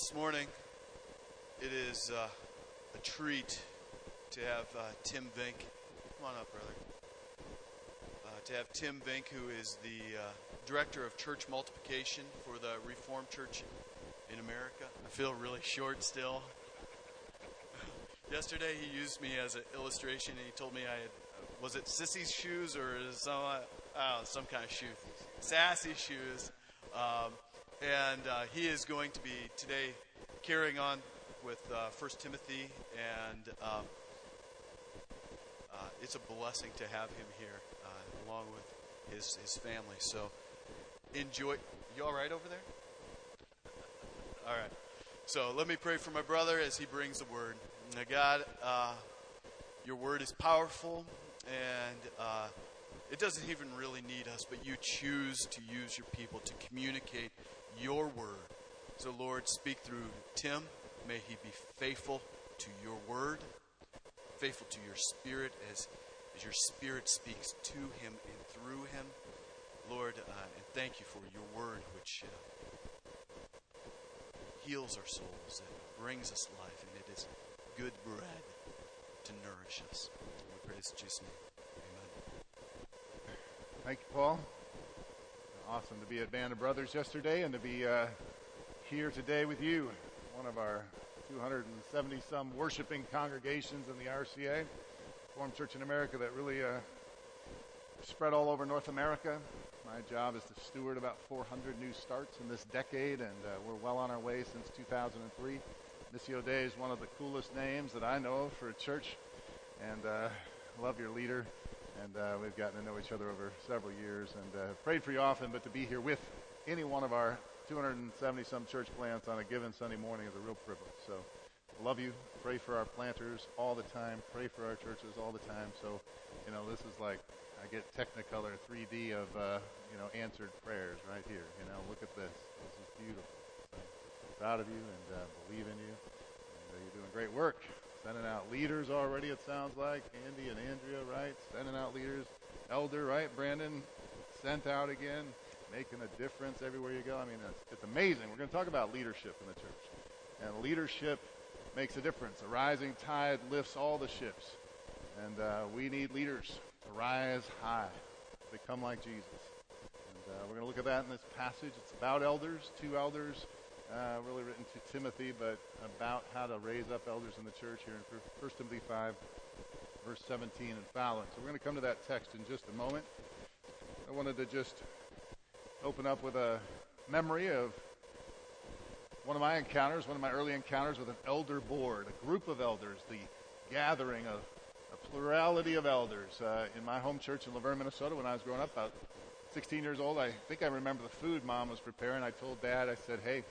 this morning it is uh, a treat to have uh, Tim Vink. Come on up, brother. Uh, to have Tim Vink, who is the uh, director of church multiplication for the Reformed Church in America. I feel really short still. Yesterday he used me as an illustration, and he told me I had was it sissy's shoes or some uh, some kind of shoe, sassy shoes. Um, and uh, he is going to be today carrying on with uh, First Timothy, and um, uh, it's a blessing to have him here uh, along with his his family. So enjoy. You all right over there? All right. So let me pray for my brother as he brings the word. Now, God, uh, your word is powerful, and it doesn't even really need us, but you choose to use your people to communicate your word. So, Lord, speak through Tim. May he be faithful to your word, faithful to your spirit as, as your spirit speaks to him and through him. Lord, uh, and thank you for your word, which uh, heals our souls and brings us life, and it is good bread to nourish us. We praise Jesus' name. Amen. Thank you, Paul. Awesome to be at Band of Brothers yesterday and to be uh, here today with you, one of our 270 some worshiping congregations in the RCA, Reformed Church in America that really uh, spread all over North America. My job is to steward about 400 new starts in this decade, and uh, we're well on our way since 2003. Missio Dei is one of the coolest names that I know for a church, and uh, love your leader and uh, we've gotten to know each other over several years and uh, prayed for you often. But to be here with any one of our 270 some church plants on a given Sunday morning is a real privilege. So, love you. Pray for our planters all the time. Pray for our churches all the time. So, you know, this is like I get Technicolor 3D of uh, you know answered prayers right here. You know, look at this. This is beautiful. So, proud of you and uh, believe in you. And uh, you're doing great work. Sending out leaders already, it sounds like. Andy and Andrea, right? Sending out leaders. Elder, right? Brandon, sent out again, making a difference everywhere you go. I mean, it's, it's amazing. We're going to talk about leadership in the church. And leadership makes a difference. A rising tide lifts all the ships. And uh, we need leaders to rise high, become like Jesus. And uh, we're going to look at that in this passage. It's about elders, two elders uh, really written to Timothy, but about how to raise up elders in the church here in 1 Timothy 5, verse 17 and following. So we're going to come to that text in just a moment. I wanted to just open up with a memory of one of my encounters, one of my early encounters with an elder board, a group of elders, the gathering of a plurality of elders uh, in my home church in La Vergne, Minnesota when I was growing up, about 16 years old. I think I remember the food mom was preparing. I told dad, I said, hey,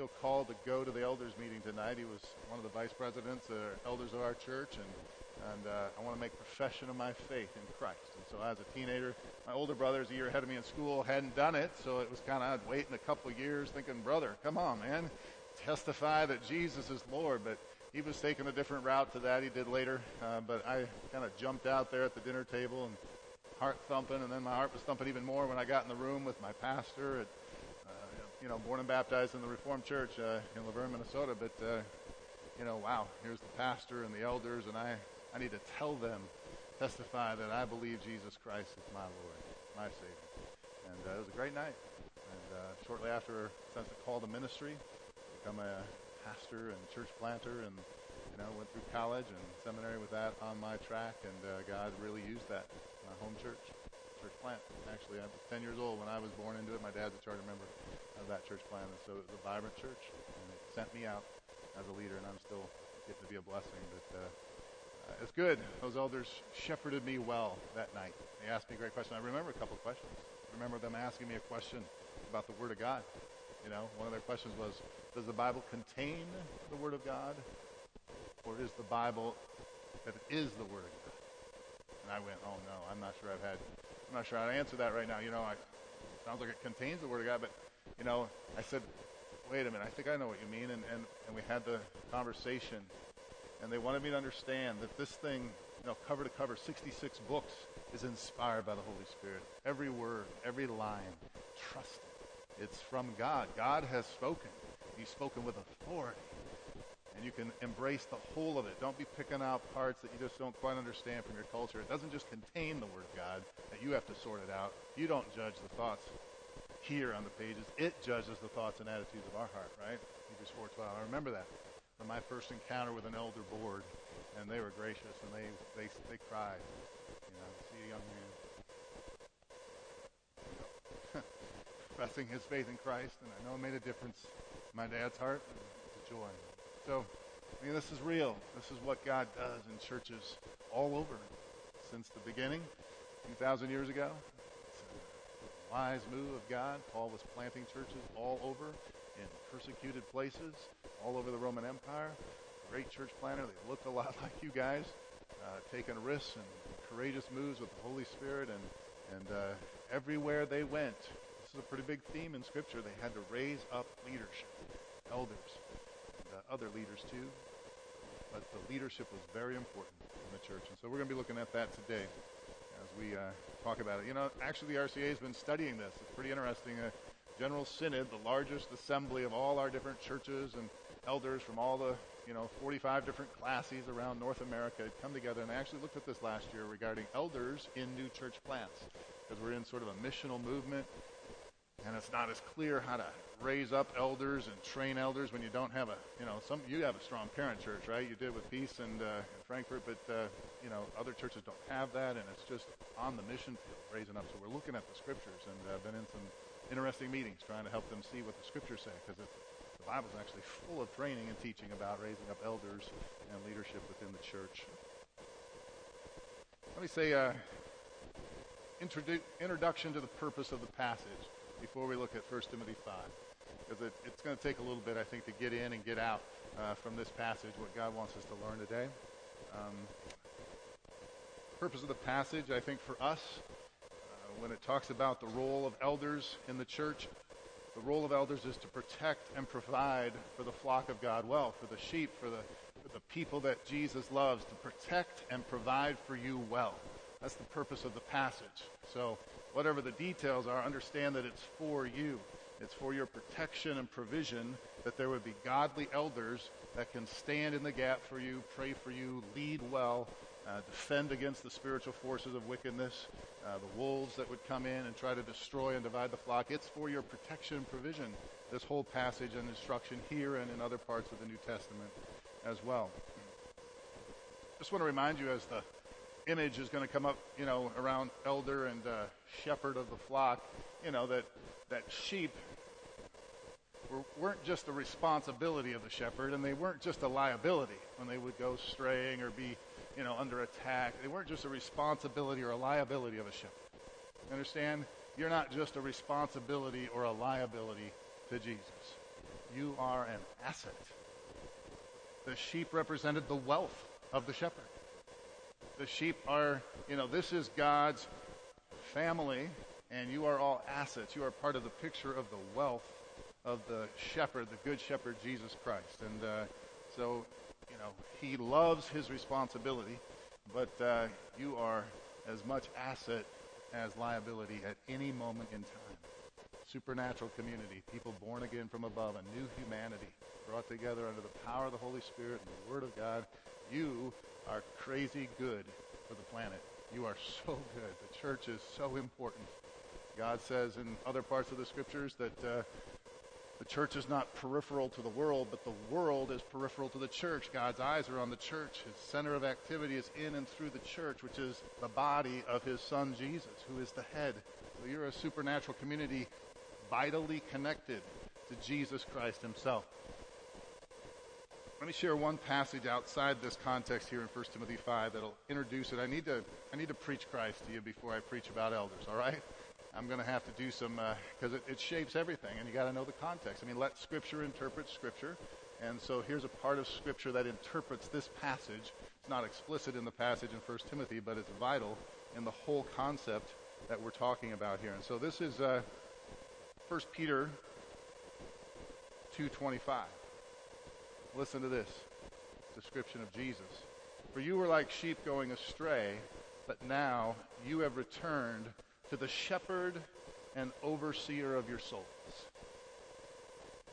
feel called to go to the elders meeting tonight. He was one of the vice presidents, uh, elders of our church, and and uh, I want to make profession of my faith in Christ. And so, as a teenager, my older brother is a year ahead of me in school, hadn't done it, so it was kind of waiting a couple years, thinking, brother, come on, man, testify that Jesus is Lord. But he was taking a different route to that. He did later, uh, but I kind of jumped out there at the dinner table and heart thumping, and then my heart was thumping even more when I got in the room with my pastor at you know, born and baptized in the Reformed Church uh, in La Vergne, Minnesota. But uh, you know, wow, here's the pastor and the elders, and I, I need to tell them, testify that I believe Jesus Christ is my Lord, my Savior. And uh, it was a great night. And uh, shortly after, sent the call to ministry, become a pastor and church planter, and you know, went through college and seminary with that on my track. And uh, God really used that my home church, church plant. Actually, I was 10 years old when I was born into it. My dad's a charter member of that church plant. And so it was a vibrant church, and it sent me out as a leader, and I'm still getting to be a blessing. But uh, uh, it's good. Those elders shepherded me well that night. They asked me a great question. I remember a couple of questions. I remember them asking me a question about the Word of God. You know, one of their questions was, does the Bible contain the Word of God? Or is the Bible that it is the Word of God? And I went, oh no, I'm not sure I've had, I'm not sure how to answer that right now. You know, I, sounds like it contains the Word of God, but you know, I said, wait a minute, I think I know what you mean. And, and, and we had the conversation. And they wanted me to understand that this thing, you know, cover to cover, 66 books, is inspired by the Holy Spirit. Every word, every line, trust it. It's from God. God has spoken. He's spoken with authority. And you can embrace the whole of it. Don't be picking out parts that you just don't quite understand from your culture. It doesn't just contain the Word of God that you have to sort it out. You don't judge the thoughts here on the pages. It judges the thoughts and attitudes of our heart, right? Hebrews 4.12. I remember that from my first encounter with an elder board, and they were gracious, and they, they, they cried. You know, see a young man professing his faith in Christ, and I know it made a difference in my dad's heart. It's a joy. So, I mean, this is real. This is what God does in churches all over since the beginning, 2,000 years ago. Wise move of God. Paul was planting churches all over in persecuted places, all over the Roman Empire. Great church planter. They looked a lot like you guys, uh, taking risks and courageous moves with the Holy Spirit, and and uh, everywhere they went, this is a pretty big theme in Scripture. They had to raise up leadership, elders, and uh, other leaders too. But the leadership was very important in the church, and so we're going to be looking at that today as we uh, talk about it. You know, actually, the RCA has been studying this. It's pretty interesting. Uh, General Synod, the largest assembly of all our different churches and elders from all the you know 45 different classes around North America had come together and actually looked at this last year regarding elders in new church plants because we're in sort of a missional movement and it's not as clear how to raise up elders and train elders when you don't have a you know some you have a strong parent church right? You did with peace and uh, Frankfort but uh, you know other churches don't have that and it's just on the mission field raising up. So we're looking at the scriptures and uh, been in some interesting meetings trying to help them see what the scriptures say because the bible's actually full of training and teaching about raising up elders and leadership within the church. Let me say uh, introdu- introduction to the purpose of the passage before we look at 1 Timothy 5. Because it, it's going to take a little bit, I think, to get in and get out uh, from this passage what God wants us to learn today. Um, purpose of the passage, I think, for us, uh, when it talks about the role of elders in the church, the role of elders is to protect and provide for the flock of God well, for the sheep, for the, for the people that Jesus loves, to protect and provide for you well. That's the purpose of the passage. So whatever the details are, understand that it's for you. It's for your protection and provision that there would be godly elders that can stand in the gap for you, pray for you, lead well, uh, defend against the spiritual forces of wickedness, uh, the wolves that would come in and try to destroy and divide the flock. It's for your protection and provision, this whole passage and instruction here and in other parts of the New Testament as well. Just want to remind you as the image is going to come up, you know, around elder and uh, shepherd of the flock, you know, that, that sheep were, weren't just a responsibility of the shepherd and they weren't just a liability when they would go straying or be, you know, under attack. They weren't just a responsibility or a liability of a shepherd. Understand? You're not just a responsibility or a liability to Jesus. You are an asset. The sheep represented the wealth of the shepherd. The sheep are, you know, this is God's family, and you are all assets. You are part of the picture of the wealth of the shepherd, the good shepherd, Jesus Christ. And uh, so, you know, he loves his responsibility, but uh, you are as much asset as liability at any moment in time. Supernatural community, people born again from above, a new humanity brought together under the power of the Holy Spirit and the Word of God. You are crazy good for the planet. You are so good. The church is so important. God says in other parts of the scriptures that uh, the church is not peripheral to the world, but the world is peripheral to the church. God's eyes are on the church. His center of activity is in and through the church, which is the body of his son Jesus, who is the head. So you're a supernatural community vitally connected to Jesus Christ himself. Let me share one passage outside this context here in 1 Timothy 5 that'll introduce it. I need to, I need to preach Christ to you before I preach about elders, all right? I'm going to have to do some, because uh, it, it shapes everything, and you got to know the context. I mean, let Scripture interpret Scripture. And so here's a part of Scripture that interprets this passage. It's not explicit in the passage in 1 Timothy, but it's vital in the whole concept that we're talking about here. And so this is uh, 1 Peter 2.25. Listen to this description of Jesus. For you were like sheep going astray, but now you have returned to the shepherd and overseer of your souls.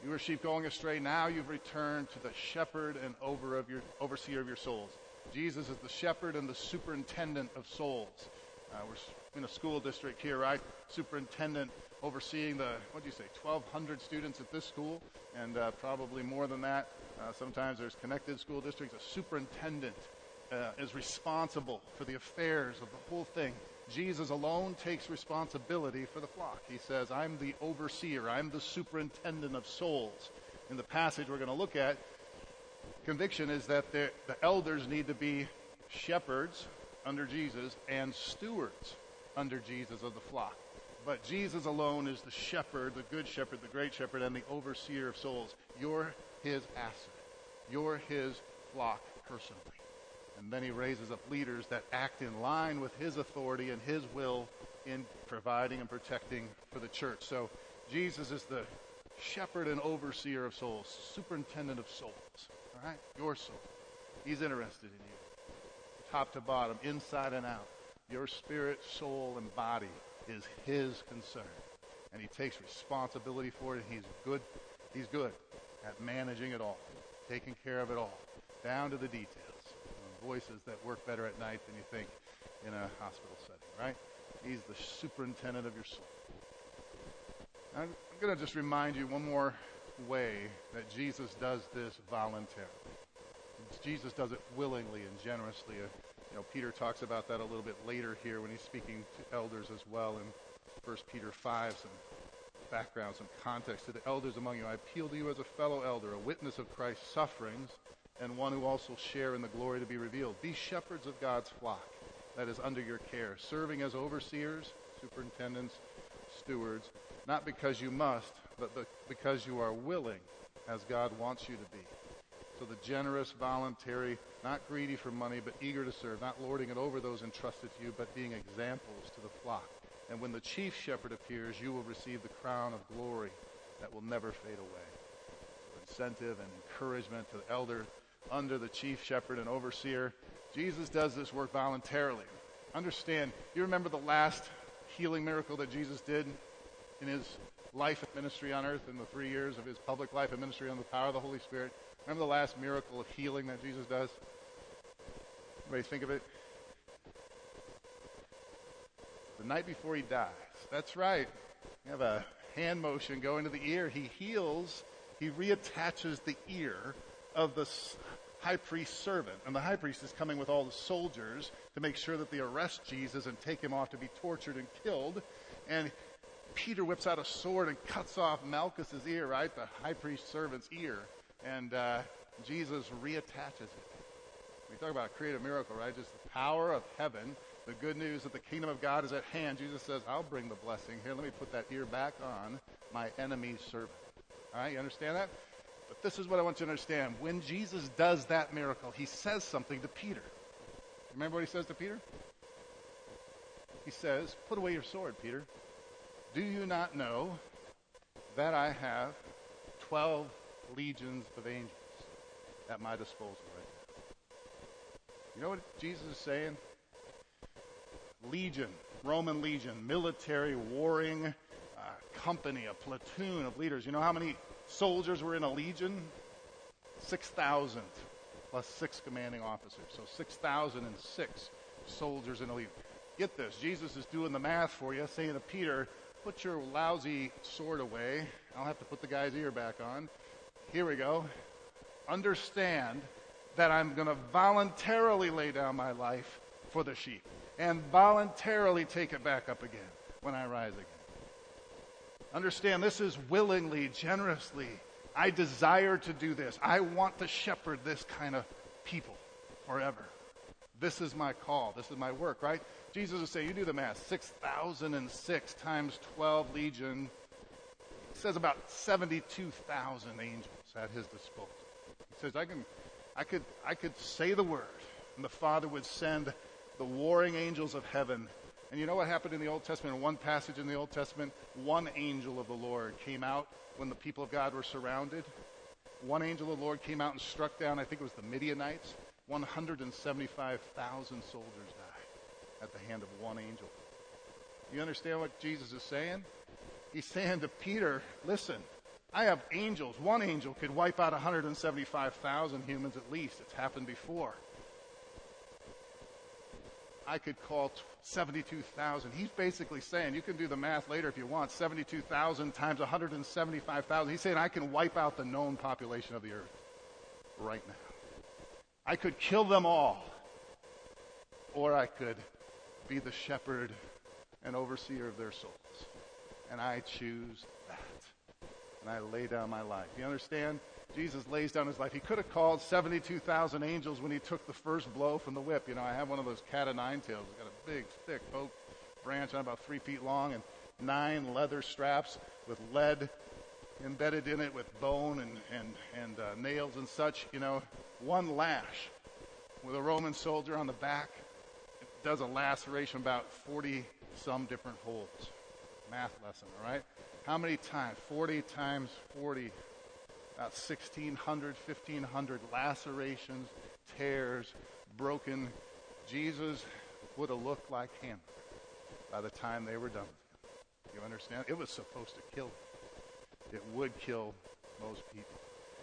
You were sheep going astray. Now you've returned to the shepherd and over of your, overseer of your souls. Jesus is the shepherd and the superintendent of souls. Uh, we're in a school district here, right? Superintendent overseeing the, what do you say, 1,200 students at this school, and uh, probably more than that. Uh, sometimes there's connected school districts. A superintendent uh, is responsible for the affairs of the whole thing. Jesus alone takes responsibility for the flock. He says, I'm the overseer, I'm the superintendent of souls. In the passage we're going to look at, conviction is that the, the elders need to be shepherds under Jesus and stewards under Jesus of the flock. But Jesus alone is the shepherd, the good shepherd, the great shepherd, and the overseer of souls. You're his asset. You're his flock personally. And then he raises up leaders that act in line with his authority and his will in providing and protecting for the church. So Jesus is the shepherd and overseer of souls, superintendent of souls. All right? Your soul. He's interested in you. Top to bottom, inside and out. Your spirit, soul, and body is his concern. And he takes responsibility for it, and he's good. He's good at managing it all, taking care of it all, down to the details voices that work better at night than you think in a hospital setting, right? He's the superintendent of your soul. I'm going to just remind you one more way that Jesus does this voluntarily. Jesus does it willingly and generously. Uh, you know, Peter talks about that a little bit later here when he's speaking to elders as well in 1 Peter 5, some background, some context to the elders among you. I appeal to you as a fellow elder, a witness of Christ's sufferings, and one who also share in the glory to be revealed. Be shepherds of God's flock that is under your care, serving as overseers, superintendents, stewards, not because you must, but because you are willing, as God wants you to be. So the generous, voluntary, not greedy for money, but eager to serve, not lording it over those entrusted to you, but being examples to the flock. And when the chief shepherd appears, you will receive the crown of glory that will never fade away. So incentive and encouragement to the elder under the chief shepherd and overseer. Jesus does this work voluntarily. Understand, you remember the last healing miracle that Jesus did in his life and ministry on earth in the three years of his public life and ministry on the power of the Holy Spirit? Remember the last miracle of healing that Jesus does? Anybody think of it? The night before he dies. That's right. You have a hand motion going to the ear. He heals, he reattaches the ear of the high priest's servant. And the high priest is coming with all the soldiers to make sure that they arrest Jesus and take him off to be tortured and killed. And Peter whips out a sword and cuts off Malchus's ear, right? The high priest's servant's ear. And uh, Jesus reattaches it. We talk about a creative miracle, right? Just the power of heaven, the good news that the kingdom of God is at hand. Jesus says, I'll bring the blessing. Here, let me put that ear back on my enemy's servant. All right, you understand that? But this is what I want you to understand. When Jesus does that miracle, he says something to Peter. Remember what he says to Peter? He says, Put away your sword, Peter. Do you not know that I have 12 legions of angels at my disposal right now? You know what Jesus is saying? Legion, Roman legion, military warring uh, company, a platoon of leaders. You know how many soldiers were in a legion? 6,000 plus six commanding officers. So 6,006 soldiers in a legion. Get this, Jesus is doing the math for you, saying to Peter, put your lousy sword away. I'll have to put the guy's ear back on. Here we go. Understand that I'm going to voluntarily lay down my life for the sheep and voluntarily take it back up again when I rise again. Understand, this is willingly, generously. I desire to do this. I want to shepherd this kind of people forever. This is my call. This is my work, right? Jesus is saying, you do the math 6,006 times 12 legion. It says about 72,000 angels at his disposal. He says, I, can, I, could, I could say the word, and the Father would send the warring angels of heaven and you know what happened in the Old Testament? In one passage in the Old Testament, one angel of the Lord came out when the people of God were surrounded. One angel of the Lord came out and struck down, I think it was the Midianites. 175,000 soldiers died at the hand of one angel. You understand what Jesus is saying? He's saying to Peter, listen, I have angels. One angel could wipe out 175,000 humans at least. It's happened before. I could call 72,000. He's basically saying, you can do the math later if you want, 72,000 times 175,000. He's saying, I can wipe out the known population of the earth right now. I could kill them all, or I could be the shepherd and overseer of their souls. And I choose that. And I lay down my life. You understand? Jesus lays down his life. He could have called 72,000 angels when he took the first blow from the whip. You know, I have one of those cat of nine tails. It's got a big, thick oak branch on about three feet long and nine leather straps with lead embedded in it with bone and, and, and uh, nails and such. You know, one lash with a Roman soldier on the back does a laceration about 40 some different holes. Math lesson, all right? How many times? 40 times 40 about 1,600, 1,500 lacerations, tears, broken. Jesus would have looked like him by the time they were done. with him. You understand? It was supposed to kill. It would kill most people.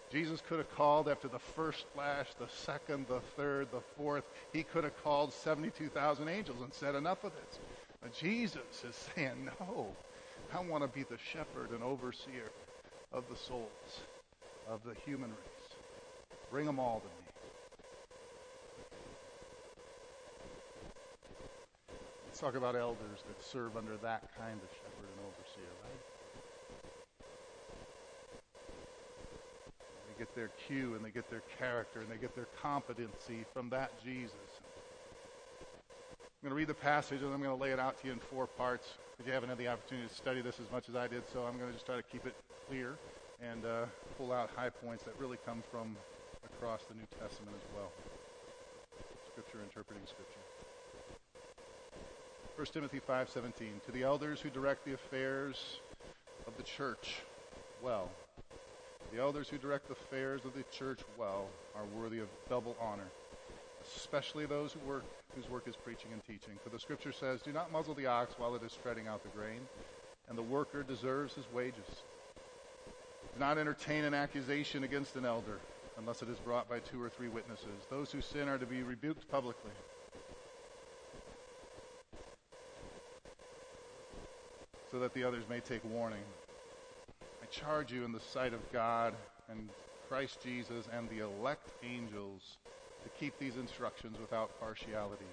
Jesus could have called after the first flash, the second, the third, the fourth. He could have called 72,000 angels and said, Enough of this. But Jesus is saying, No, I want to be the shepherd and overseer of the souls of the human race. Bring them all to me. Let's talk about elders that serve under that kind of shepherd and overseer, right? They get their cue and they get their character and they get their competency from that Jesus. I'm going to read the passage and I'm going to lay it out to you in four parts because you haven't had the opportunity to study this as much as I did, so I'm going to just try to keep it clear and uh, pull out high points that really come from across the New Testament as well. Scripture interpreting Scripture. 1 Timothy 5:17 To the elders who direct the affairs of the church well. The elders who direct the affairs of the church well are worthy of double honor, especially those who work, whose work is preaching and teaching. For the scripture says, Do not muzzle the ox while it is treading out the grain, and the worker deserves his wages. Do not entertain an accusation against an elder unless it is brought by two or three witnesses. Those who sin are to be rebuked publicly. So that the others may take warning. I charge you in the sight of God and Christ Jesus and the elect angels to keep these instructions without partiality,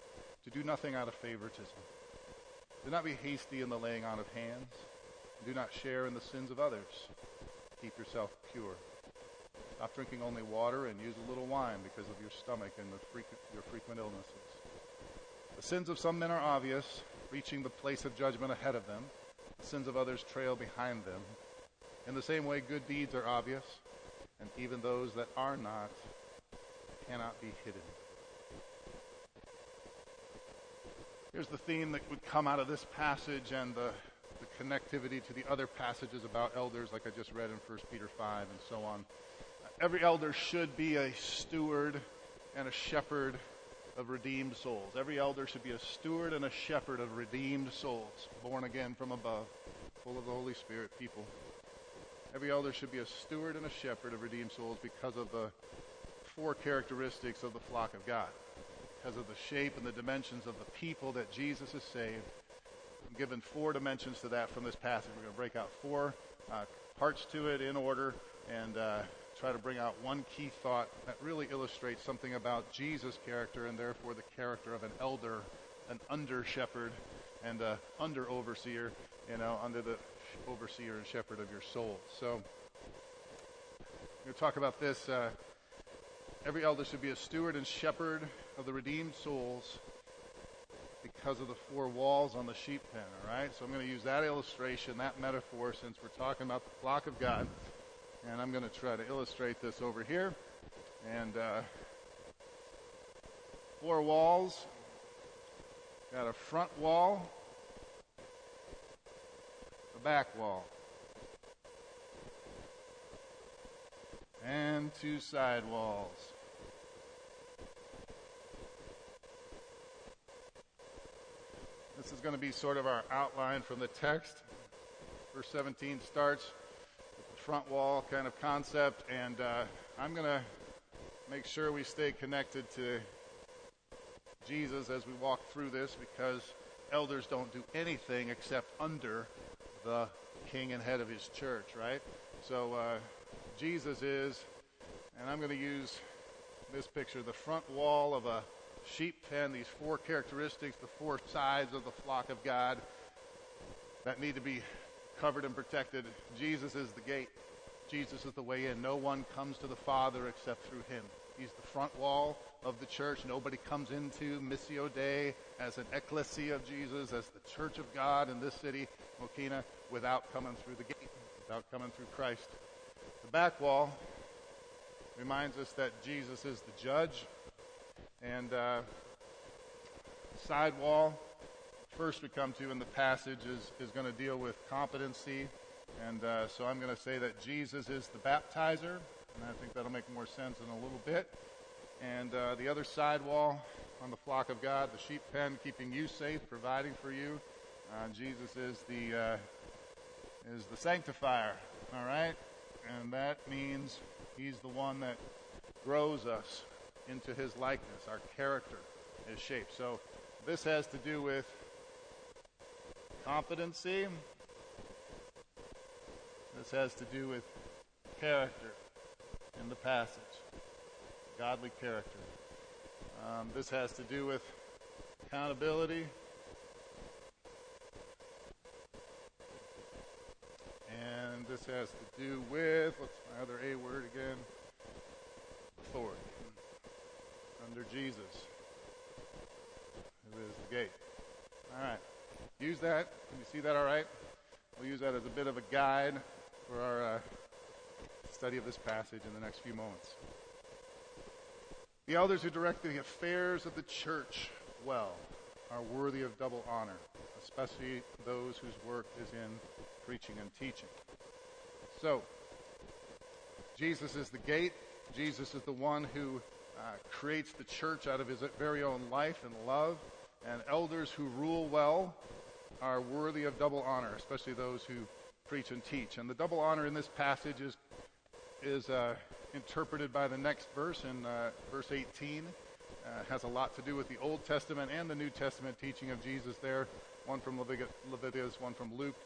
to do nothing out of favoritism. Do not be hasty in the laying on of hands. Do not share in the sins of others keep yourself pure. Stop drinking only water and use a little wine because of your stomach and frequent, your frequent illnesses. The sins of some men are obvious, reaching the place of judgment ahead of them. The sins of others trail behind them. In the same way, good deeds are obvious, and even those that are not cannot be hidden. Here's the theme that would come out of this passage and the the connectivity to the other passages about elders, like I just read in 1 Peter 5 and so on. Every elder should be a steward and a shepherd of redeemed souls. Every elder should be a steward and a shepherd of redeemed souls, born again from above, full of the Holy Spirit people. Every elder should be a steward and a shepherd of redeemed souls because of the four characteristics of the flock of God, because of the shape and the dimensions of the people that Jesus has saved given four dimensions to that from this passage. We're going to break out four uh, parts to it in order and uh, try to bring out one key thought that really illustrates something about Jesus' character and therefore the character of an elder, an under shepherd, and an under overseer, you know, under the overseer and shepherd of your soul. So, we're going to talk about this. Uh, every elder should be a steward and shepherd of the redeemed souls because of the four walls on the sheep pen, all right? So I'm going to use that illustration, that metaphor, since we're talking about the flock of God. And I'm going to try to illustrate this over here. And uh, four walls. Got a front wall, a back wall, and two side walls. This is going to be sort of our outline from the text. Verse 17 starts with the front wall kind of concept, and uh, I'm going to make sure we stay connected to Jesus as we walk through this because elders don't do anything except under the king and head of his church, right? So uh, Jesus is, and I'm going to use this picture the front wall of a sheep pen, these four characteristics, the four sides of the flock of God that need to be covered and protected. Jesus is the gate. Jesus is the way in. No one comes to the Father except through him. He's the front wall of the church. Nobody comes into Missio Dei as an ecclesia of Jesus, as the church of God in this city, Mokena, without coming through the gate, without coming through Christ. The back wall reminds us that Jesus is the judge. And uh, side wall, first we come to in the passage, is, is going to deal with competency. And uh, so I'm going to say that Jesus is the baptizer. And I think that'll make more sense in a little bit. And uh, the other sidewall on the flock of God, the sheep pen, keeping you safe, providing for you. Uh, Jesus is the uh, is the sanctifier. All right, and that means he's the one that grows us into his likeness. Our character is shaped. So this has to do with competency. This has to do with character in the passage, godly character. Um, this has to do with accountability. And this has to do with, what's my other A word again? Authority. Jesus, who is the gate. All right. Use that. Can you see that all right? We'll use that as a bit of a guide for our uh, study of this passage in the next few moments. The elders who direct the affairs of the church well are worthy of double honor, especially those whose work is in preaching and teaching. So, Jesus is the gate. Jesus is the one who uh, creates the church out of his very own life and love. And elders who rule well are worthy of double honor, especially those who preach and teach. And the double honor in this passage is is uh, interpreted by the next verse in uh, verse 18. Uh, has a lot to do with the Old Testament and the New Testament teaching of Jesus there. One from Leviticus, one from Luke.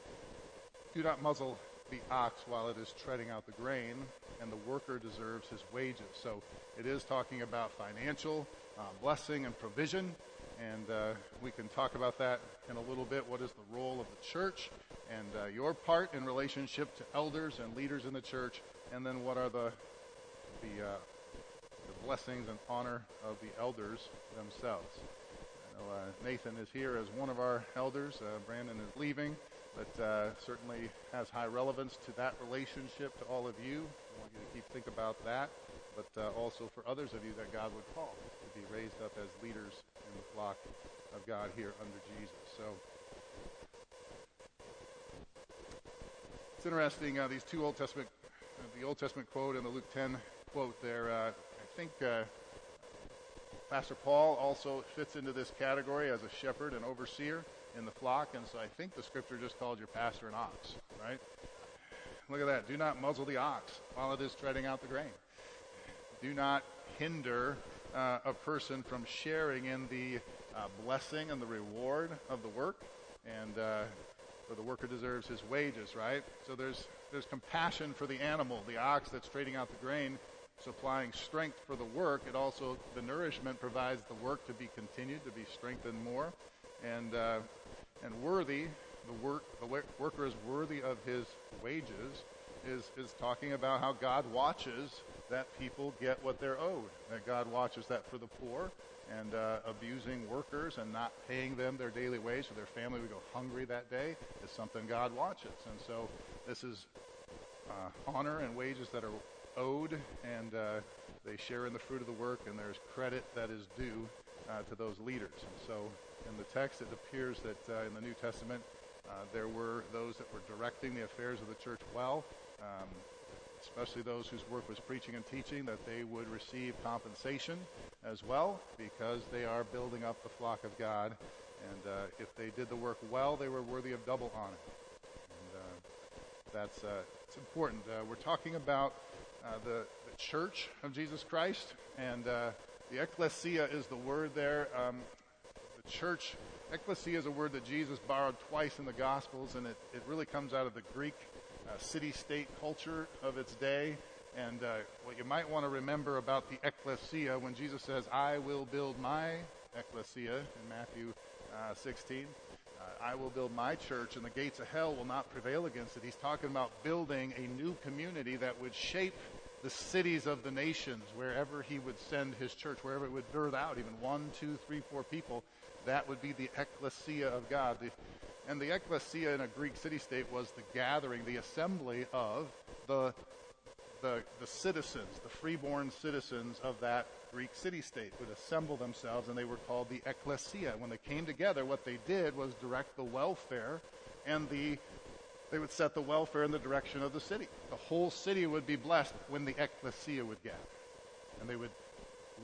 Do not muzzle the ox while it is treading out the grain, and the worker deserves his wages. So it is talking about financial uh, blessing and provision, and uh, we can talk about that in a little bit. What is the role of the church and uh, your part in relationship to elders and leaders in the church and then what are the the, uh, the blessings and honor of the elders themselves. Know, uh, Nathan is here as one of our elders. Uh, Brandon is leaving, but uh, certainly has high relevance to that relationship to all of you. I want you to keep think about that, but uh, also for others of you that God would call to be raised up as leaders in the flock of God here under Jesus. So. It's interesting, uh, these two Old Testament the Old Testament quote and the Luke 10 quote there. Uh, I think uh, Pastor Paul also fits into this category as a shepherd and overseer in the flock, and so I think the scripture just called your pastor an ox, right? Look at that. Do not muzzle the ox while it is treading out the grain. Do not hinder uh, a person from sharing in the uh, blessing and the reward of the work. And uh, for the worker deserves his wages, right? So there's there's compassion for the animal, the ox that's trading out the grain, supplying strength for the work. It also, the nourishment provides the work to be continued, to be strengthened more. And, uh, and worthy, the, work, the worker is worthy of his wages, is, is talking about how God watches that people get what they're owed, that God watches that for the poor, and uh, abusing workers and not paying them their daily wage so their family would go hungry that day is something God watches. And so this is uh, honor and wages that are owed, and uh, they share in the fruit of the work, and there's credit that is due uh, to those leaders. And so in the text, it appears that uh, in the New Testament, uh, there were those that were directing the affairs of the church well. Um, especially those whose work was preaching and teaching, that they would receive compensation as well because they are building up the flock of God. And uh, if they did the work well, they were worthy of double honor. And uh, that's uh, It's important. Uh, we're talking about the, the, church of Jesus Christ, and the ecclesia is the word there. Um, church, ecclesia is a word that Jesus borrowed twice in the Gospels, and it, it really comes out of the Greek uh, city state culture of its day. And uh, what you might want to remember about the ecclesia when Jesus says, I will build my ecclesia in Matthew uh, 16. Uh, I will build my church, and the gates of hell will not prevail against it. He's talking about building a new community that would shape the cities of the nations wherever he would send his church, wherever it would birth out, even one, two, three, four people. That would be the ecclesia of God. The, and the ecclesia in a Greek city state was the gathering, the assembly of the, the, the citizens, the freeborn citizens of that Greek city state would assemble themselves, and they were called the ecclesia. When they came together, what they did was direct the welfare and the they would set the welfare in the direction of the city. The whole city would be blessed when the ecclesia would gather. And they would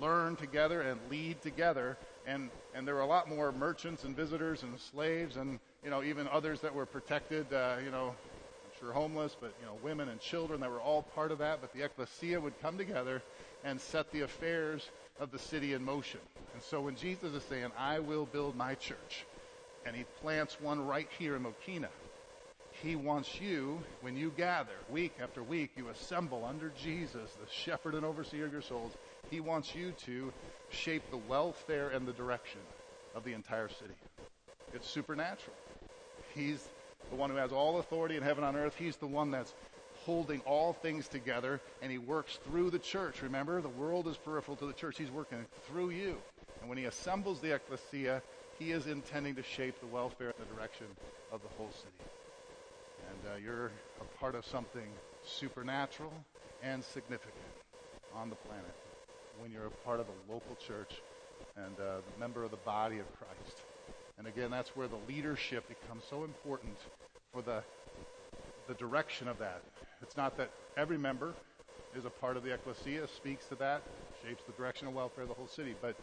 learn together and lead together. And, and there were a lot more merchants and visitors and slaves and, you know, even others that were protected, uh, you know, I'm sure homeless, but, you know, women and children that were all part of that. But the ecclesia would come together and set the affairs of the city in motion. And so when Jesus is saying, I will build my church, and he plants one right here in Mokena, he wants you, when you gather week after week, you assemble under Jesus, the shepherd and overseer of your souls. He wants you to shape the welfare and the direction of the entire city. It's supernatural. He's the one who has all authority in heaven and on earth. He's the one that's holding all things together, and he works through the church. Remember, the world is peripheral to the church. He's working through you. And when he assembles the ecclesia, he is intending to shape the welfare and the direction of the whole city. And uh, you're a part of something supernatural and significant on the planet when you're a part of a local church and uh, a member of the body of Christ. And again, that's where the leadership becomes so important for the the direction of that. It's not that every member is a part of the ecclesia, speaks to that, shapes the direction of welfare of the whole city, but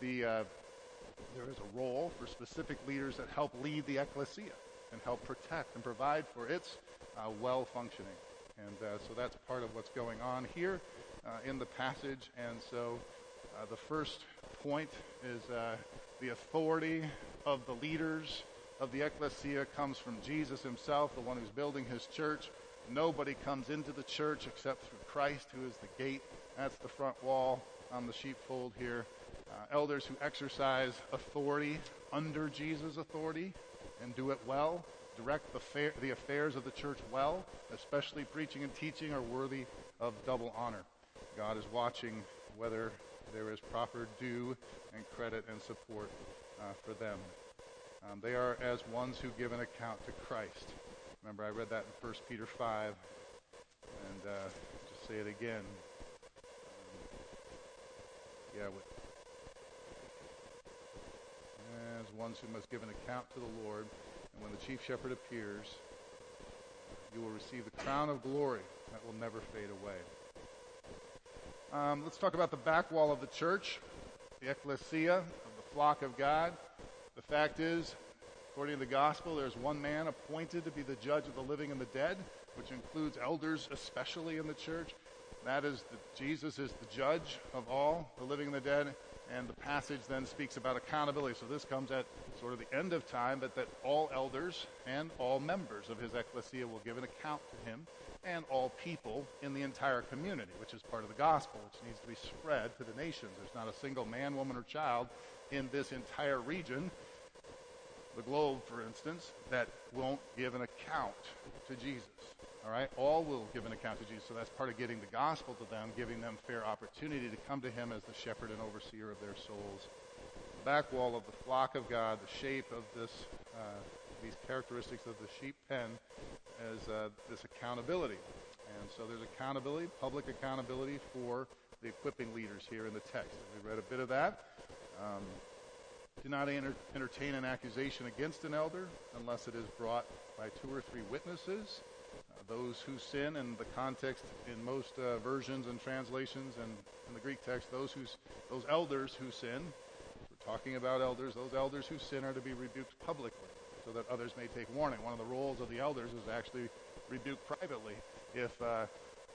the uh, there is a role for specific leaders that help lead the ecclesia and help protect and provide for its uh, well functioning. And uh, so that's part of what's going on here uh, in the passage. And so uh, the first point is uh, the authority of the leaders of the ecclesia comes from Jesus himself, the one who's building his church. Nobody comes into the church except through Christ, who is the gate. That's the front wall on the sheepfold here. Uh, elders who exercise authority under Jesus' authority and do it well, direct the, the affairs of the church well, especially preaching and teaching, are worthy of double honor. God is watching whether there is proper due and credit and support uh, for them. Um, they are as ones who give an account to Christ. Remember, I read that in 1 Peter 5, and uh, just say it again. Um, yeah, with, as ones who must give an account to the Lord, and when the chief shepherd appears, you will receive the crown of glory that will never fade away. Um, let's talk about the back wall of the church, the ecclesia of the flock of God. The fact is, according to the gospel, there's one man appointed to be the judge of the living and the dead, which includes elders, especially in the church. That is, the, Jesus is the judge of all, the living and the dead. And the passage then speaks about accountability. So this comes at sort of the end of time, but that all elders and all members of his ecclesia will give an account to him and all people in the entire community, which is part of the gospel, which needs to be spread to the nations. There's not a single man, woman, or child in this entire region the globe, for instance, that won't give an account to Jesus. All right? All will give an account to Jesus. So that's part of getting the gospel to them, giving them fair opportunity to come to him as the shepherd and overseer of their souls. The back wall of the flock of God, the shape of this, uh, these characteristics of the sheep pen, is uh, this accountability. And so there's accountability, public accountability for the equipping leaders here in the text. And we read a bit of that. Um, do not enter, entertain an accusation against an elder unless it is brought by two or three witnesses. Those who sin, in the context in most uh, versions and translations and in the Greek text, those, who's, those elders who sin, we're talking about elders, those elders who sin are to be rebuked publicly so that others may take warning. One of the roles of the elders is actually rebuke privately if, uh,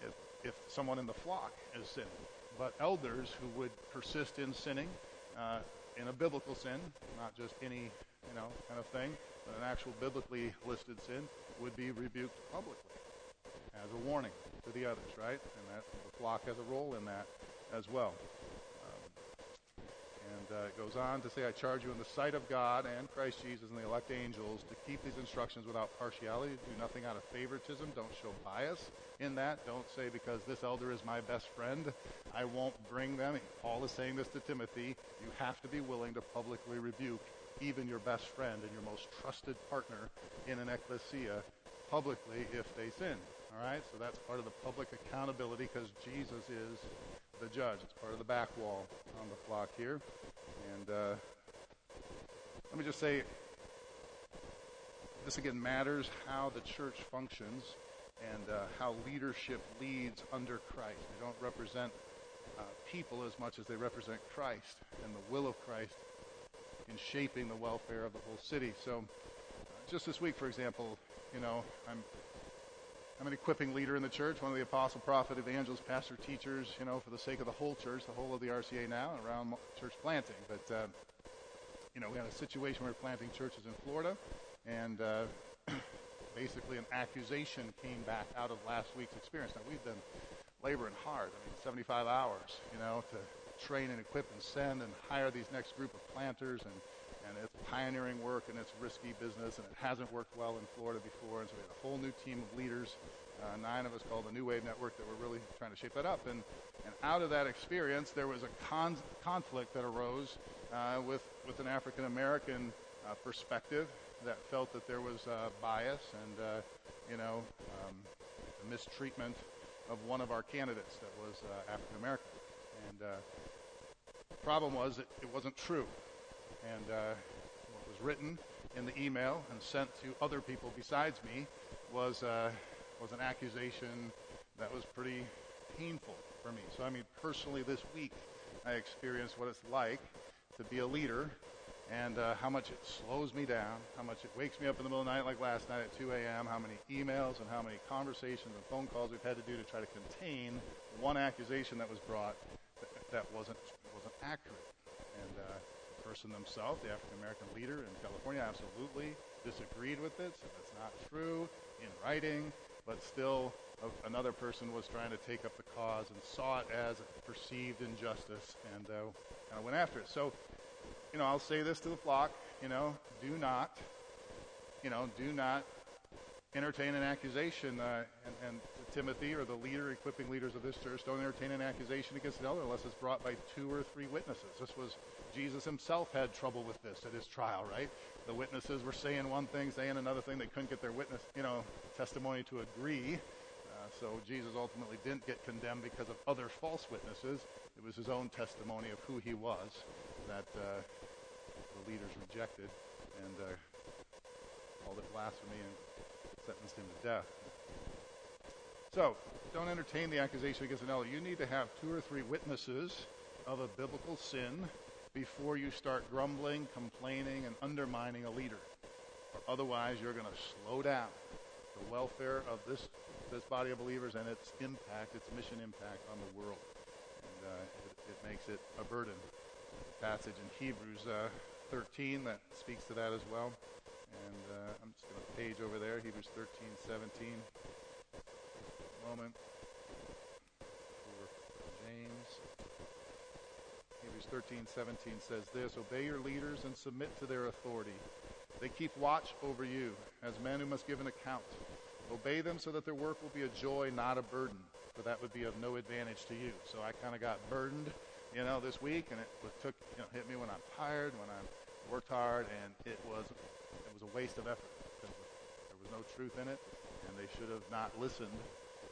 if, if someone in the flock is sinning. But elders who would persist in sinning, uh, in a biblical sin, not just any, you know, kind of thing, but an actual biblically listed sin, would be rebuked publicly as a warning to the others, right? And that the flock has a role in that as well. And uh, it goes on to say, I charge you in the sight of God and Christ Jesus and the elect angels to keep these instructions without partiality. Do nothing out of favoritism. Don't show bias in that. Don't say, because this elder is my best friend, I won't bring them. Paul is saying this to Timothy. You have to be willing to publicly rebuke even your best friend and your most trusted partner in an ecclesia publicly if they sin. All right? So that's part of the public accountability because Jesus is the judge. It's part of the back wall on the flock here. And uh, let me just say, this again matters how the church functions and uh, how leadership leads under Christ. They don't represent uh, people as much as they represent Christ and the will of Christ in shaping the welfare of the whole city. So, uh, just this week, for example, you know, I'm I'm an equipping leader in the church, one of the apostle, prophet, evangelist, pastor, teachers, you know, for the sake of the whole church, the whole of the RCA now, around church planting. But, uh, you know, we had a situation where we are planting churches in Florida, and uh, basically an accusation came back out of last week's experience. Now, we've been laboring hard, I mean, 75 hours, you know, to train and equip and send and hire these next group of planters and and it's pioneering work and it's risky business and it hasn't worked well in Florida before. And so we had a whole new team of leaders, uh, nine of us called the New Wave Network, that were really trying to shape that up. And, and out of that experience, there was a con- conflict that arose uh, with, with an African American uh, perspective that felt that there was uh, bias and, uh, you know, um, mistreatment of one of our candidates that was uh, African American. And the problem was it, it wasn't true. And uh, what was written in the email and sent to other people besides me was, uh, was an accusation that was pretty painful for me. So, I mean, personally, this week, I experienced what it's like to be a leader and uh, how much it slows me down, how much it wakes me up in the middle of the night, like last night at 2 a.m., how many emails and how many conversations and phone calls we've had to do to try to contain one accusation that was brought that, that wasn't, wasn't accurate person themselves, the African American leader in California, absolutely disagreed with it, said that's not true in writing, but still another person was trying to take up the cause and saw it as a perceived injustice and uh, kind of went after it. So, you know, I'll say this to the flock, you know, do not, you know, do not entertain an accusation. Uh, and, and Timothy or the leader, equipping leaders of this church, don't entertain an accusation against another unless it's brought by two or three witnesses. This was Jesus himself had trouble with this at his trial, right? The witnesses were saying one thing, saying another thing. They couldn't get their witness, you know, testimony to agree. Uh, so Jesus ultimately didn't get condemned because of other false witnesses. It was his own testimony of who he was that uh, the leaders rejected and uh, called it blasphemy and sentenced him to death. So, don't entertain the accusation against an. You need to have two or three witnesses of a biblical sin before you start grumbling, complaining, and undermining a leader. Or otherwise, you're going to slow down the welfare of this, this body of believers and its impact, its mission impact on the world. And uh, it, it, makes it a burden. Passage in Hebrews uh, 13 that speaks to that as well. And uh, I'm just going to page over there, Hebrews 13, 17. Moment. Hebrews 13, 17 says this Obey your leaders and submit to their authority. They keep watch over you as men who must give an account. Obey them so that their work will be a joy, not a burden, for that would be of no advantage to you. So I kind of got burdened, you know, this week, and it took, you know, hit me when I'm tired, when I worked hard, and it was, it was a waste of effort there was no truth in it, and they should have not listened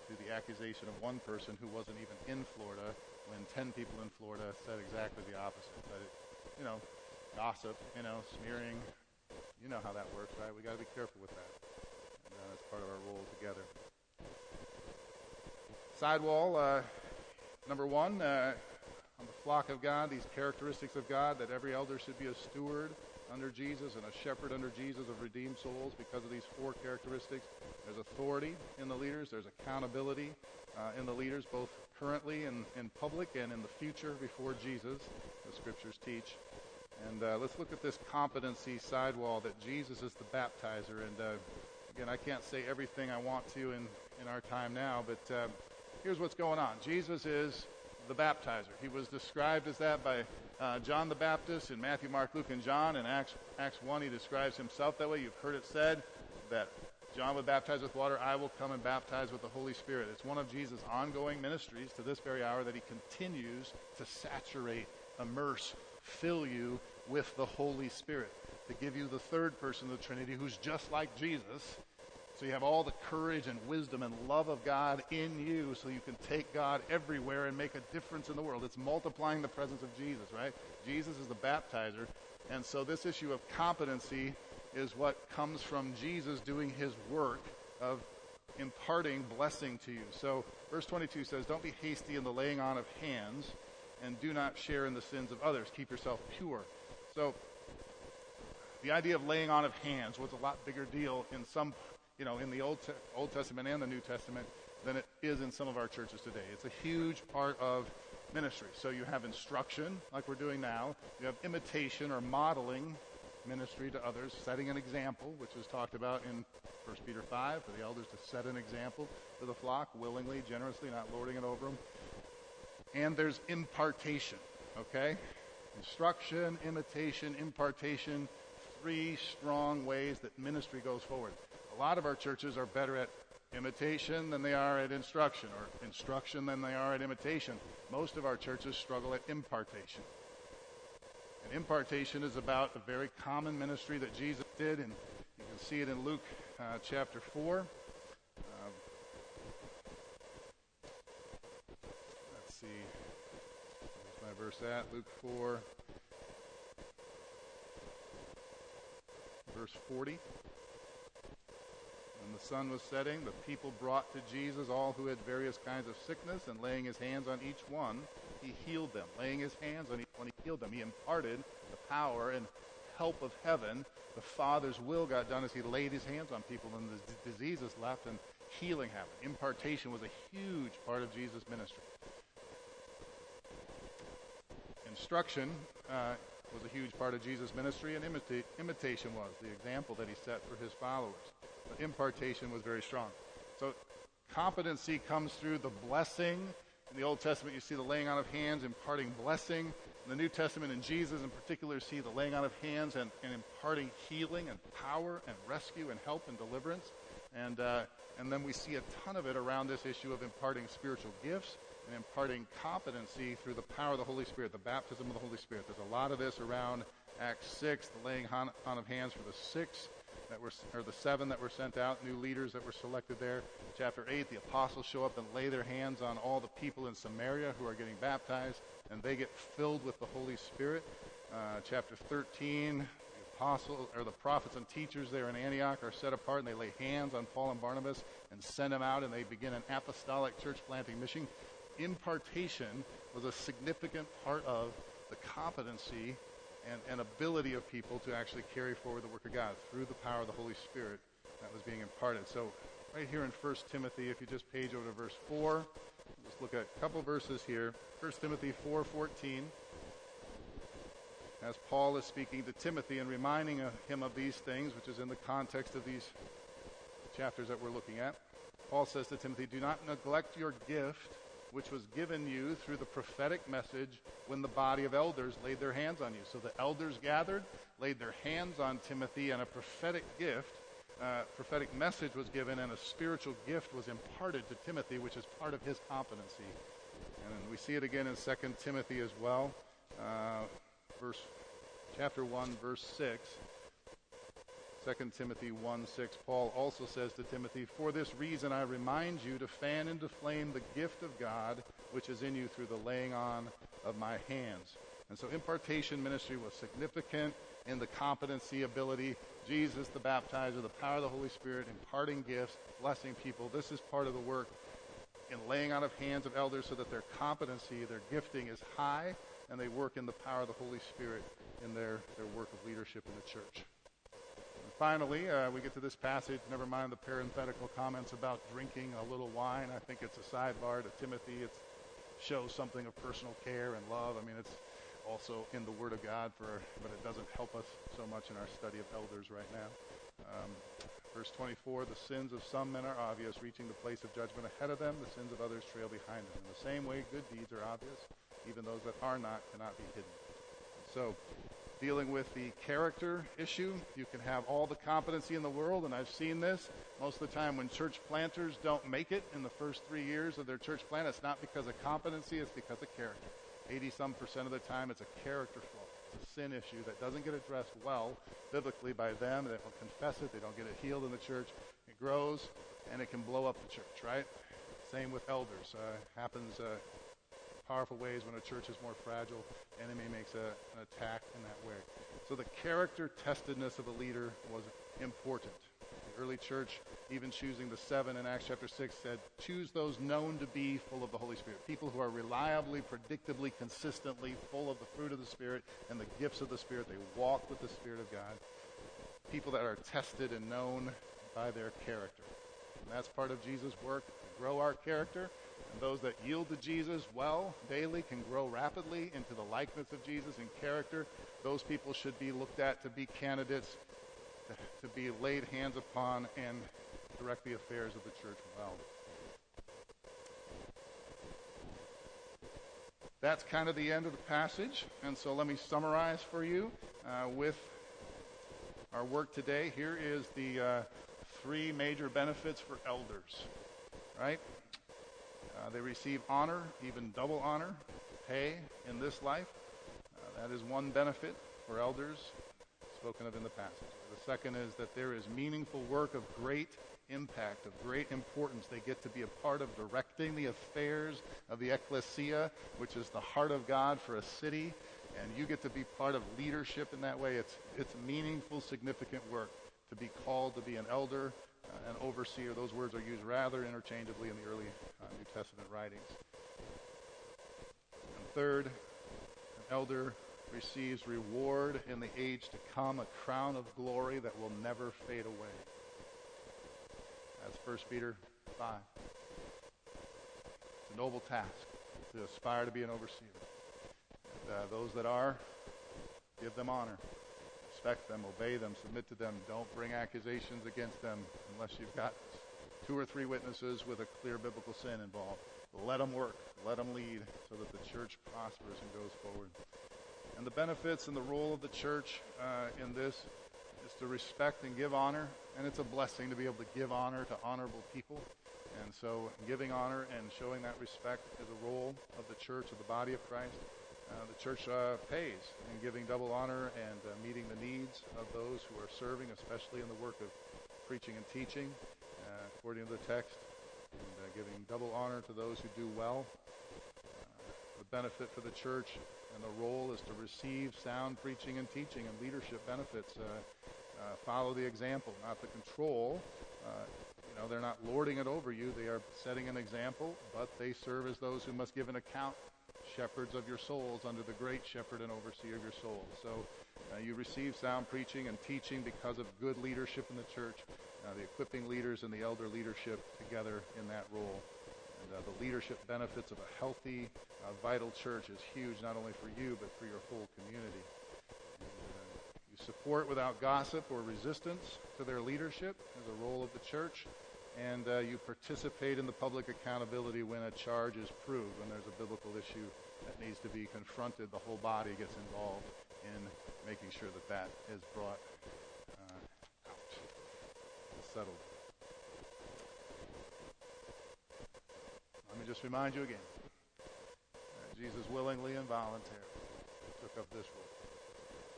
to the accusation of one person who wasn't even in Florida when 10 people in Florida said exactly the opposite. But, it, you know, gossip, you know, smearing, you know how that works, right? We got to be careful with that. And uh, that's part of our role together. Sidewall, uh, number one, uh, on the flock of God, these characteristics of God, that every elder should be a steward under Jesus and a shepherd under Jesus of redeemed souls because of these four characteristics. There's authority in the leaders, there's accountability uh, in the leaders, both currently and in public and in the future before Jesus, the scriptures teach. And uh, let's look at this competency sidewall that Jesus is the baptizer. And uh, again, I can't say everything I want to in, in our time now, but uh, here's what's going on. Jesus is the baptizer. He was described as that by uh, John the Baptist in Matthew, Mark, Luke, and John. In Acts, Acts 1, he describes himself that way. You've heard it said that John would baptize with water. I will come and baptize with the Holy Spirit. It's one of Jesus' ongoing ministries to this very hour that he continues to saturate, immerse, fill you with the Holy Spirit, to give you the third person of the Trinity who's just like Jesus. So you have all the courage and wisdom and love of God in you so you can take God everywhere and make a difference in the world. It's multiplying the presence of Jesus, right? Jesus is the baptizer. And so this issue of competency is what comes from Jesus doing his work of imparting blessing to you. So verse 22 says, Don't be hasty in the laying on of hands and do not share in the sins of others. Keep yourself pure. So the idea of laying on of hands was a lot bigger deal in some, you know, in the Old, Te- Old Testament and the New Testament than it is in some of our churches today. It's a huge part of ministry. So you have instruction, like we're doing now. You have imitation or modeling ministry to others, setting an example, which is talked about in 1 Peter 5, for the elders to set an example to the flock willingly, generously, not lording it over them. And there's impartation, okay? Instruction, imitation, impartation, three strong ways that ministry goes forward. A lot of our churches are better at imitation than they are at instruction, or instruction than they are at imitation. Most of our churches struggle at impartation. And impartation is about a very common ministry that Jesus did, and you can see it in Luke uh, chapter 4. Um, let's see. My verse at? Luke 4. Verse 40. When the sun was setting, the people brought to Jesus all who had various kinds of sickness, and laying his hands on each one, he healed them. Laying his hands on each one, he healed them. He imparted the power and help of heaven. The Father's will got done as he laid his hands on people, and the diseases left, and healing happened. Impartation was a huge part of Jesus' ministry. Instruction uh, was a huge part of Jesus' ministry, and imita- imitation was the example that he set for his followers. But impartation was very strong. So competency comes through the blessing. In the Old Testament, you see the laying on of hands, imparting blessing. The New Testament, and Jesus in particular, see the laying on of hands and, and imparting healing and power and rescue and help and deliverance. And, uh, and then we see a ton of it around this issue of imparting spiritual gifts and imparting competency through the power of the Holy Spirit, the baptism of the Holy Spirit. There's a lot of this around Acts 6, the laying on of hands for the six that were, or the seven that were sent out, new leaders that were selected there. Chapter 8, the apostles show up and lay their hands on all the people in Samaria who are getting baptized, and they get filled with the Holy Spirit. Uh, chapter 13, the apostles or the prophets and teachers there in Antioch are set apart, and they lay hands on Paul and Barnabas and send them out, and they begin an apostolic church planting mission. Impartation was a significant part of the competency and, and ability of people to actually carry forward the work of God through the power of the Holy Spirit that was being imparted. So, right here in 1 Timothy, if you just page over to verse 4, let's look at a couple verses here. 1 Timothy 4:14. As Paul is speaking to Timothy and reminding him of these things, which is in the context of these chapters that we're looking at, Paul says to Timothy, Do not neglect your gift, which was given you through the prophetic message when the body of elders laid their hands on you. So the elders gathered, laid their hands on Timothy, and a prophetic gift, uh, prophetic message was given, and a spiritual gift was imparted to Timothy, which is part of his competency. And we see it again in 2 Timothy as well, uh, verse chapter 1, verse 6. 2 Timothy 1 6, Paul also says to Timothy, For this reason I remind you to fan into flame the gift of God which is in you through the laying on of my hands. And so impartation ministry was significant in the competency, ability, Jesus the baptizer, the power of the Holy Spirit, imparting gifts, blessing people. This is part of the work in laying out of hands of elders so that their competency, their gifting is high, and they work in the power of the Holy Spirit in their, their work of leadership in the church. And finally, uh, we get to this passage. Never mind the parenthetical comments about drinking a little wine. I think it's a sidebar to Timothy. It shows something of personal care and love. I mean, it's also in the Word of God, for, but it doesn't help us so much in our study of elders right now. Um, verse 24, the sins of some men are obvious, reaching the place of judgment ahead of them. The sins of others trail behind them. In the same way, good deeds are obvious. Even those that are not cannot be hidden. So, dealing with the character issue, you can have all the competency in the world, and I've seen this most of the time when church planters don't make it in the first three years of their church plant. It's not because of competency, it's because of character. 80 some percent of the time, it's a character flaw. It's a sin issue that doesn't get addressed well biblically by them. They don't confess it, they don't get it healed in the church. It grows, and it can blow up the church, right? Same with elders. Uh, happens uh, powerful ways when a church is more fragile. Enemy makes a, an attack in that way. So the character testedness of a leader was important early church, even choosing the seven in Acts chapter 6, said, choose those known to be full of the Holy Spirit. People who are reliably, predictably, consistently full of the fruit of the Spirit and the gifts of the Spirit. They walk with the Spirit of God. People that are tested and known by their character. And that's part of Jesus' work to grow our character. And those that yield to Jesus well daily can grow rapidly into the likeness of Jesus in character. Those people should be looked at to be candidates to be laid hands upon and direct the affairs of the church well. That's kind of the end of the passage. And so let me summarize for you uh, with our work today. Here is the uh, three major benefits for elders, right? Uh, they receive honor, even double honor, pay in this life. Uh, that is one benefit for elders spoken of in the passage. Second is that there is meaningful work of great impact, of great importance. They get to be a part of directing the affairs of the ecclesia, which is the heart of God for a city, and you get to be part of leadership in that way. It's, it's meaningful, significant work to be called to be an elder, uh, an overseer. Those words are used rather interchangeably in the early uh, New Testament writings. And third, an elder receives reward in the age to come, a crown of glory that will never fade away. That's 1 Peter 5. It's a noble task to aspire to be an overseer. And, uh, those that are, give them honor. Respect them, obey them, submit to them. Don't bring accusations against them unless you've got two or three witnesses with a clear biblical sin involved. Let them work. Let them lead so that the church prospers and goes forward. And the benefits and the role of the church uh, in this is to respect and give honor. And it's a blessing to be able to give honor to honorable people. And so giving honor and showing that respect is a role of the church, of the body of Christ. Uh, the church uh, pays in giving double honor and uh, meeting the needs of those who are serving, especially in the work of preaching and teaching, uh, according to the text, and uh, giving double honor to those who do well. Uh, the benefit for the church and the role is to receive sound preaching and teaching and leadership benefits. Uh, uh, follow the example, not the control. Uh, you know, they're not lording it over you. They are setting an example, but they serve as those who must give an account, shepherds of your souls under the great shepherd and overseer of your souls. So uh, you receive sound preaching and teaching because of good leadership in the church, uh, the equipping leaders and the elder leadership together in that role. Uh, the leadership benefits of a healthy, uh, vital church is huge, not only for you, but for your whole community. And, uh, you support without gossip or resistance to their leadership as a role of the church. And uh, you participate in the public accountability when a charge is proved, when there's a biblical issue that needs to be confronted. The whole body gets involved in making sure that that is brought uh, out and settled. Just remind you again. Jesus willingly and voluntarily took up this role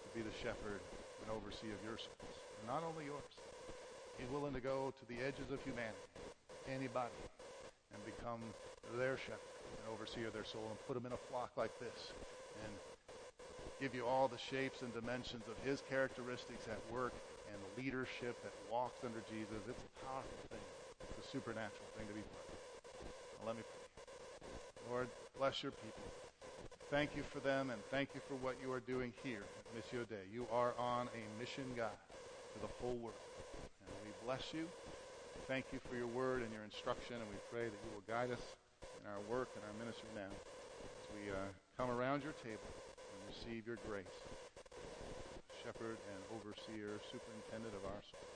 to be the shepherd and overseer of your souls. And not only yours. He's willing to go to the edges of humanity, anybody, and become their shepherd and overseer of their soul and put them in a flock like this and give you all the shapes and dimensions of his characteristics at work and the leadership that walks under Jesus. It's a powerful thing. It's a supernatural thing to be part of. Let me pray. Lord, bless your people. Thank you for them and thank you for what you are doing here at Missio Dei. You are on a mission, God, to the whole world. And we bless you. Thank you for your word and your instruction, and we pray that you will guide us in our work and our ministry now as we uh, come around your table and receive your grace. Shepherd and overseer, superintendent of our soul.